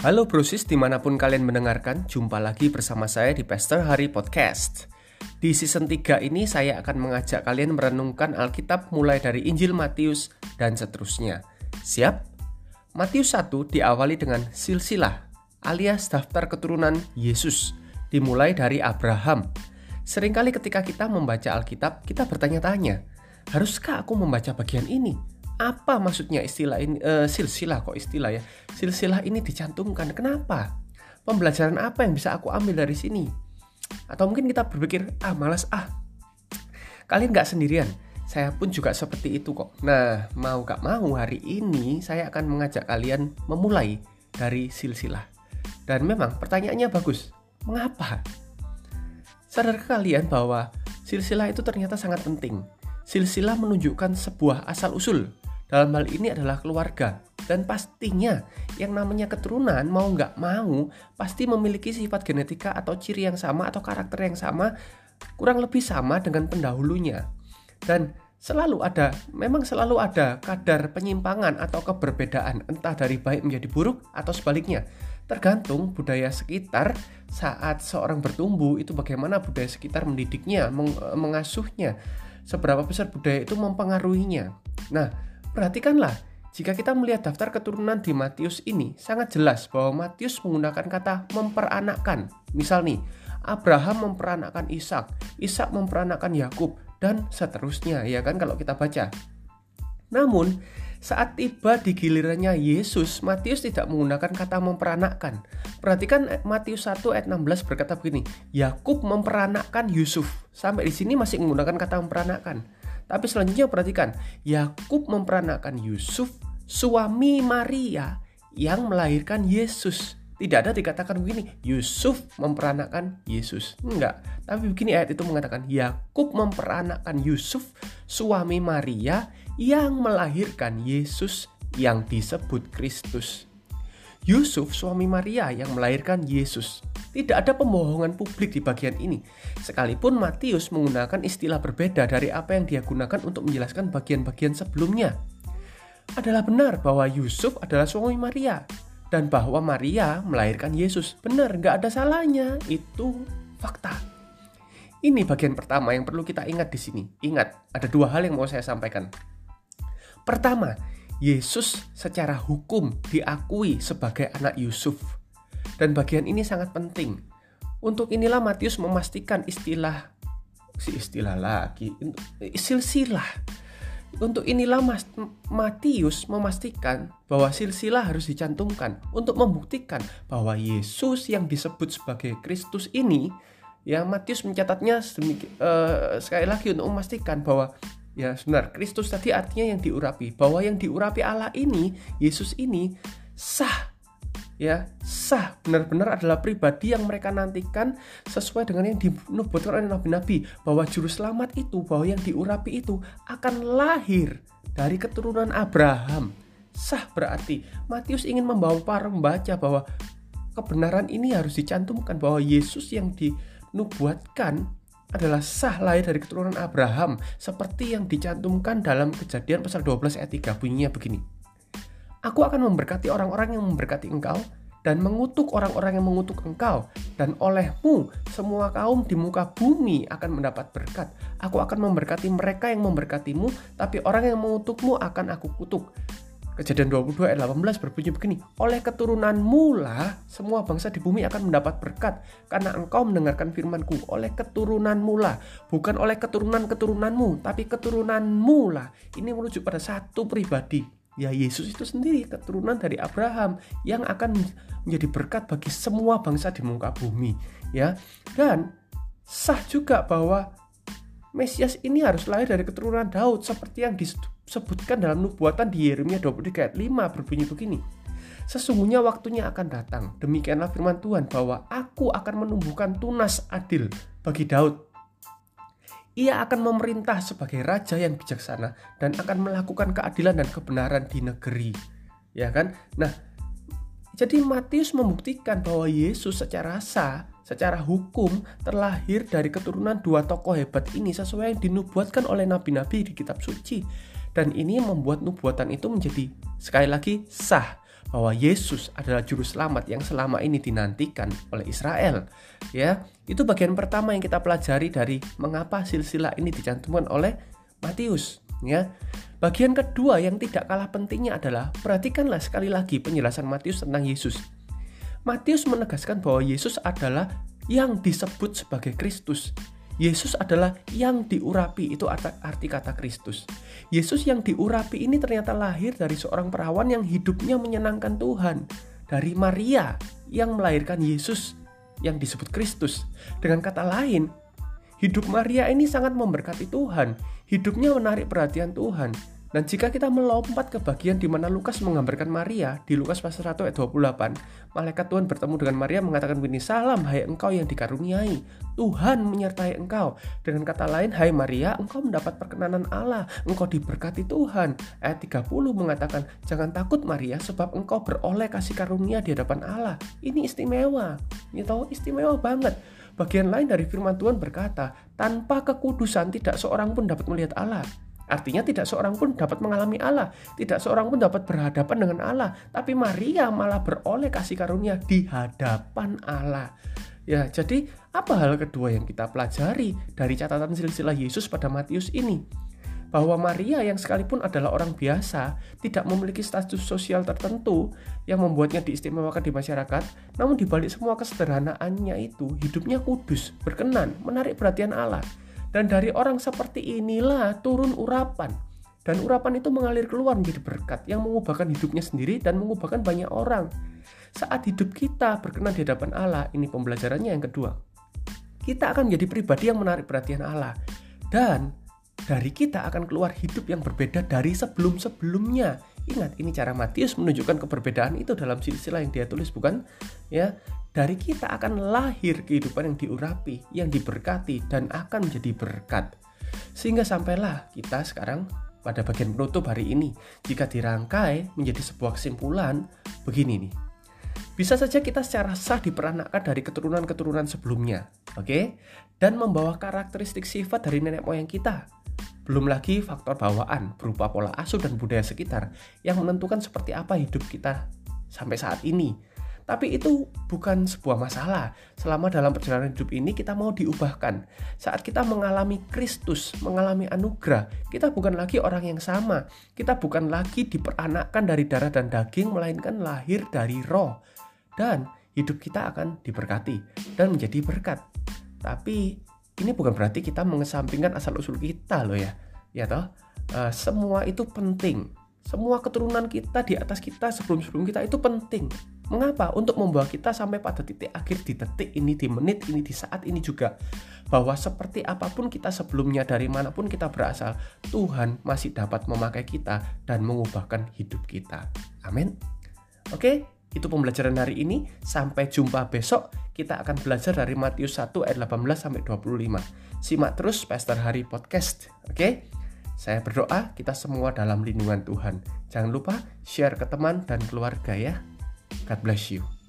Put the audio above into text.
Halo brosis di mana pun kalian mendengarkan, jumpa lagi bersama saya di Pastor Hari Podcast. Di season 3 ini saya akan mengajak kalian merenungkan Alkitab mulai dari Injil Matius dan seterusnya. Siap? Matius 1 diawali dengan silsilah alias daftar keturunan Yesus, dimulai dari Abraham. Seringkali ketika kita membaca Alkitab, kita bertanya-tanya, haruskah aku membaca bagian ini? Apa maksudnya istilah ini? Uh, silsilah kok istilah ya. Silsilah ini dicantumkan. Kenapa? Pembelajaran apa yang bisa aku ambil dari sini? Atau mungkin kita berpikir ah malas ah. Kalian nggak sendirian. Saya pun juga seperti itu kok. Nah mau gak mau hari ini saya akan mengajak kalian memulai dari silsilah. Dan memang pertanyaannya bagus. Mengapa? Sadar kalian bahwa silsilah itu ternyata sangat penting? Silsilah menunjukkan sebuah asal usul dalam hal ini adalah keluarga. Dan pastinya yang namanya keturunan mau nggak mau pasti memiliki sifat genetika atau ciri yang sama atau karakter yang sama kurang lebih sama dengan pendahulunya. Dan selalu ada, memang selalu ada kadar penyimpangan atau keberbedaan entah dari baik menjadi buruk atau sebaliknya. Tergantung budaya sekitar saat seorang bertumbuh itu bagaimana budaya sekitar mendidiknya, meng mengasuhnya, seberapa besar budaya itu mempengaruhinya. Nah, Perhatikanlah, jika kita melihat daftar keturunan di Matius ini, sangat jelas bahwa Matius menggunakan kata memperanakkan. Misal nih, Abraham memperanakkan Ishak, Ishak memperanakkan Yakub, dan seterusnya, ya kan kalau kita baca. Namun, saat tiba di gilirannya Yesus, Matius tidak menggunakan kata memperanakkan. Perhatikan Matius 1 ayat 16 berkata begini, Yakub memperanakkan Yusuf. Sampai di sini masih menggunakan kata memperanakkan. Tapi selanjutnya perhatikan, Yakub memperanakan Yusuf, suami Maria yang melahirkan Yesus. Tidak ada dikatakan begini, Yusuf memperanakan Yesus. Enggak. Tapi begini ayat itu mengatakan, Yakub memperanakan Yusuf, suami Maria yang melahirkan Yesus yang disebut Kristus. Yusuf, suami Maria yang melahirkan Yesus. Tidak ada pembohongan publik di bagian ini. Sekalipun Matius menggunakan istilah berbeda dari apa yang dia gunakan untuk menjelaskan bagian-bagian sebelumnya. Adalah benar bahwa Yusuf adalah suami Maria dan bahwa Maria melahirkan Yesus. Benar, nggak ada salahnya. Itu fakta. Ini bagian pertama yang perlu kita ingat di sini. Ingat, ada dua hal yang mau saya sampaikan. Pertama, Yesus secara hukum diakui sebagai anak Yusuf. Dan bagian ini sangat penting. Untuk inilah Matius memastikan istilah si istilah lagi silsilah. Untuk inilah Matius memastikan bahwa silsilah harus dicantumkan untuk membuktikan bahwa Yesus yang disebut sebagai Kristus ini ya Matius mencatatnya uh, sekali lagi untuk memastikan bahwa Ya, benar. Kristus tadi artinya yang diurapi. Bahwa yang diurapi Allah ini, Yesus ini sah. Ya, sah benar-benar adalah pribadi yang mereka nantikan sesuai dengan yang dinubuatkan oleh nabi-nabi bahwa juru selamat itu, bahwa yang diurapi itu akan lahir dari keturunan Abraham. Sah berarti Matius ingin membawa para membaca bahwa kebenaran ini harus dicantumkan bahwa Yesus yang dinubuatkan adalah sah lahir dari keturunan Abraham seperti yang dicantumkan dalam kejadian pasal 12 ayat 3 bunyinya begini. Aku akan memberkati orang-orang yang memberkati engkau dan mengutuk orang-orang yang mengutuk engkau dan olehmu semua kaum di muka bumi akan mendapat berkat. Aku akan memberkati mereka yang memberkatimu tapi orang yang mengutukmu akan aku kutuk Kejadian 22 ayat 18 berbunyi begini, oleh keturunanmu lah semua bangsa di bumi akan mendapat berkat karena engkau mendengarkan firmanku. Oleh keturunanmu lah, bukan oleh keturunan-keturunanmu, tapi keturunanmu lah. Ini merujuk pada satu pribadi. Ya Yesus itu sendiri keturunan dari Abraham yang akan menjadi berkat bagi semua bangsa di muka bumi, ya. Dan sah juga bahwa Mesias ini harus lahir dari keturunan Daud seperti yang disebutkan dalam nubuatan di Yeremia 23 ayat 5 berbunyi begini. Sesungguhnya waktunya akan datang. Demikianlah firman Tuhan bahwa aku akan menumbuhkan tunas adil bagi Daud. Ia akan memerintah sebagai raja yang bijaksana dan akan melakukan keadilan dan kebenaran di negeri. Ya kan? Nah, jadi Matius membuktikan bahwa Yesus secara sah, secara hukum terlahir dari keturunan dua tokoh hebat ini sesuai yang dinubuatkan oleh nabi-nabi di kitab suci dan ini membuat nubuatan itu menjadi sekali lagi sah bahwa Yesus adalah juru selamat yang selama ini dinantikan oleh Israel. Ya, itu bagian pertama yang kita pelajari dari mengapa silsilah ini dicantumkan oleh Matius, ya. Bagian kedua yang tidak kalah pentingnya adalah perhatikanlah sekali lagi penjelasan Matius tentang Yesus. Matius menegaskan bahwa Yesus adalah yang disebut sebagai Kristus. Yesus adalah yang diurapi, itu arti kata Kristus. Yesus yang diurapi ini ternyata lahir dari seorang perawan yang hidupnya menyenangkan Tuhan. Dari Maria yang melahirkan Yesus yang disebut Kristus. Dengan kata lain, hidup Maria ini sangat memberkati Tuhan. Hidupnya menarik perhatian Tuhan. Dan jika kita melompat ke bagian di mana Lukas menggambarkan Maria di Lukas pasal 1 ayat 28, malaikat Tuhan bertemu dengan Maria mengatakan begini, "Salam hai engkau yang dikaruniai, Tuhan menyertai engkau." Dengan kata lain, "Hai Maria, engkau mendapat perkenanan Allah, engkau diberkati Tuhan." Ayat 30 mengatakan, "Jangan takut Maria, sebab engkau beroleh kasih karunia di hadapan Allah." Ini istimewa. Ini tahu istimewa banget. Bagian lain dari firman Tuhan berkata, "Tanpa kekudusan tidak seorang pun dapat melihat Allah." Artinya tidak seorang pun dapat mengalami Allah, tidak seorang pun dapat berhadapan dengan Allah, tapi Maria malah beroleh kasih karunia di hadapan Allah. Ya, jadi apa hal kedua yang kita pelajari dari catatan silsilah Yesus pada Matius ini? Bahwa Maria yang sekalipun adalah orang biasa, tidak memiliki status sosial tertentu yang membuatnya diistimewakan di masyarakat, namun dibalik semua kesederhanaannya itu, hidupnya kudus, berkenan, menarik perhatian Allah. Dan dari orang seperti inilah turun urapan. Dan urapan itu mengalir keluar menjadi berkat yang mengubahkan hidupnya sendiri dan mengubahkan banyak orang. Saat hidup kita berkenan di hadapan Allah, ini pembelajarannya yang kedua. Kita akan menjadi pribadi yang menarik perhatian Allah. Dan dari kita akan keluar hidup yang berbeda dari sebelum-sebelumnya. Ingat, ini cara Matius menunjukkan keberbedaan itu dalam silsilah yang dia tulis, bukan? Ya, dari kita akan lahir kehidupan yang diurapi, yang diberkati, dan akan menjadi berkat. Sehingga sampailah kita sekarang pada bagian penutup hari ini. Jika dirangkai menjadi sebuah kesimpulan, begini nih. Bisa saja kita secara sah diperanakkan dari keturunan-keturunan sebelumnya, oke? Okay? Dan membawa karakteristik sifat dari nenek moyang kita. Belum lagi faktor bawaan berupa pola asuh dan budaya sekitar yang menentukan seperti apa hidup kita sampai saat ini tapi itu bukan sebuah masalah. Selama dalam perjalanan hidup ini kita mau diubahkan. Saat kita mengalami Kristus, mengalami anugerah, kita bukan lagi orang yang sama. Kita bukan lagi diperanakkan dari darah dan daging, melainkan lahir dari roh. Dan hidup kita akan diberkati dan menjadi berkat. Tapi ini bukan berarti kita mengesampingkan asal-usul kita loh ya. Ya toh, uh, semua itu penting. Semua keturunan kita di atas kita sebelum-sebelum kita itu penting Mengapa? Untuk membawa kita sampai pada titik akhir di detik ini, di menit ini, di saat ini juga. Bahwa seperti apa pun kita sebelumnya, dari mana pun kita berasal, Tuhan masih dapat memakai kita dan mengubahkan hidup kita. Amin. Oke, itu pembelajaran hari ini. Sampai jumpa besok. Kita akan belajar dari Matius 1 ayat 18 sampai 25. Simak terus Pastor Hari Podcast. Oke? Saya berdoa kita semua dalam lindungan Tuhan. Jangan lupa share ke teman dan keluarga ya. God bless you.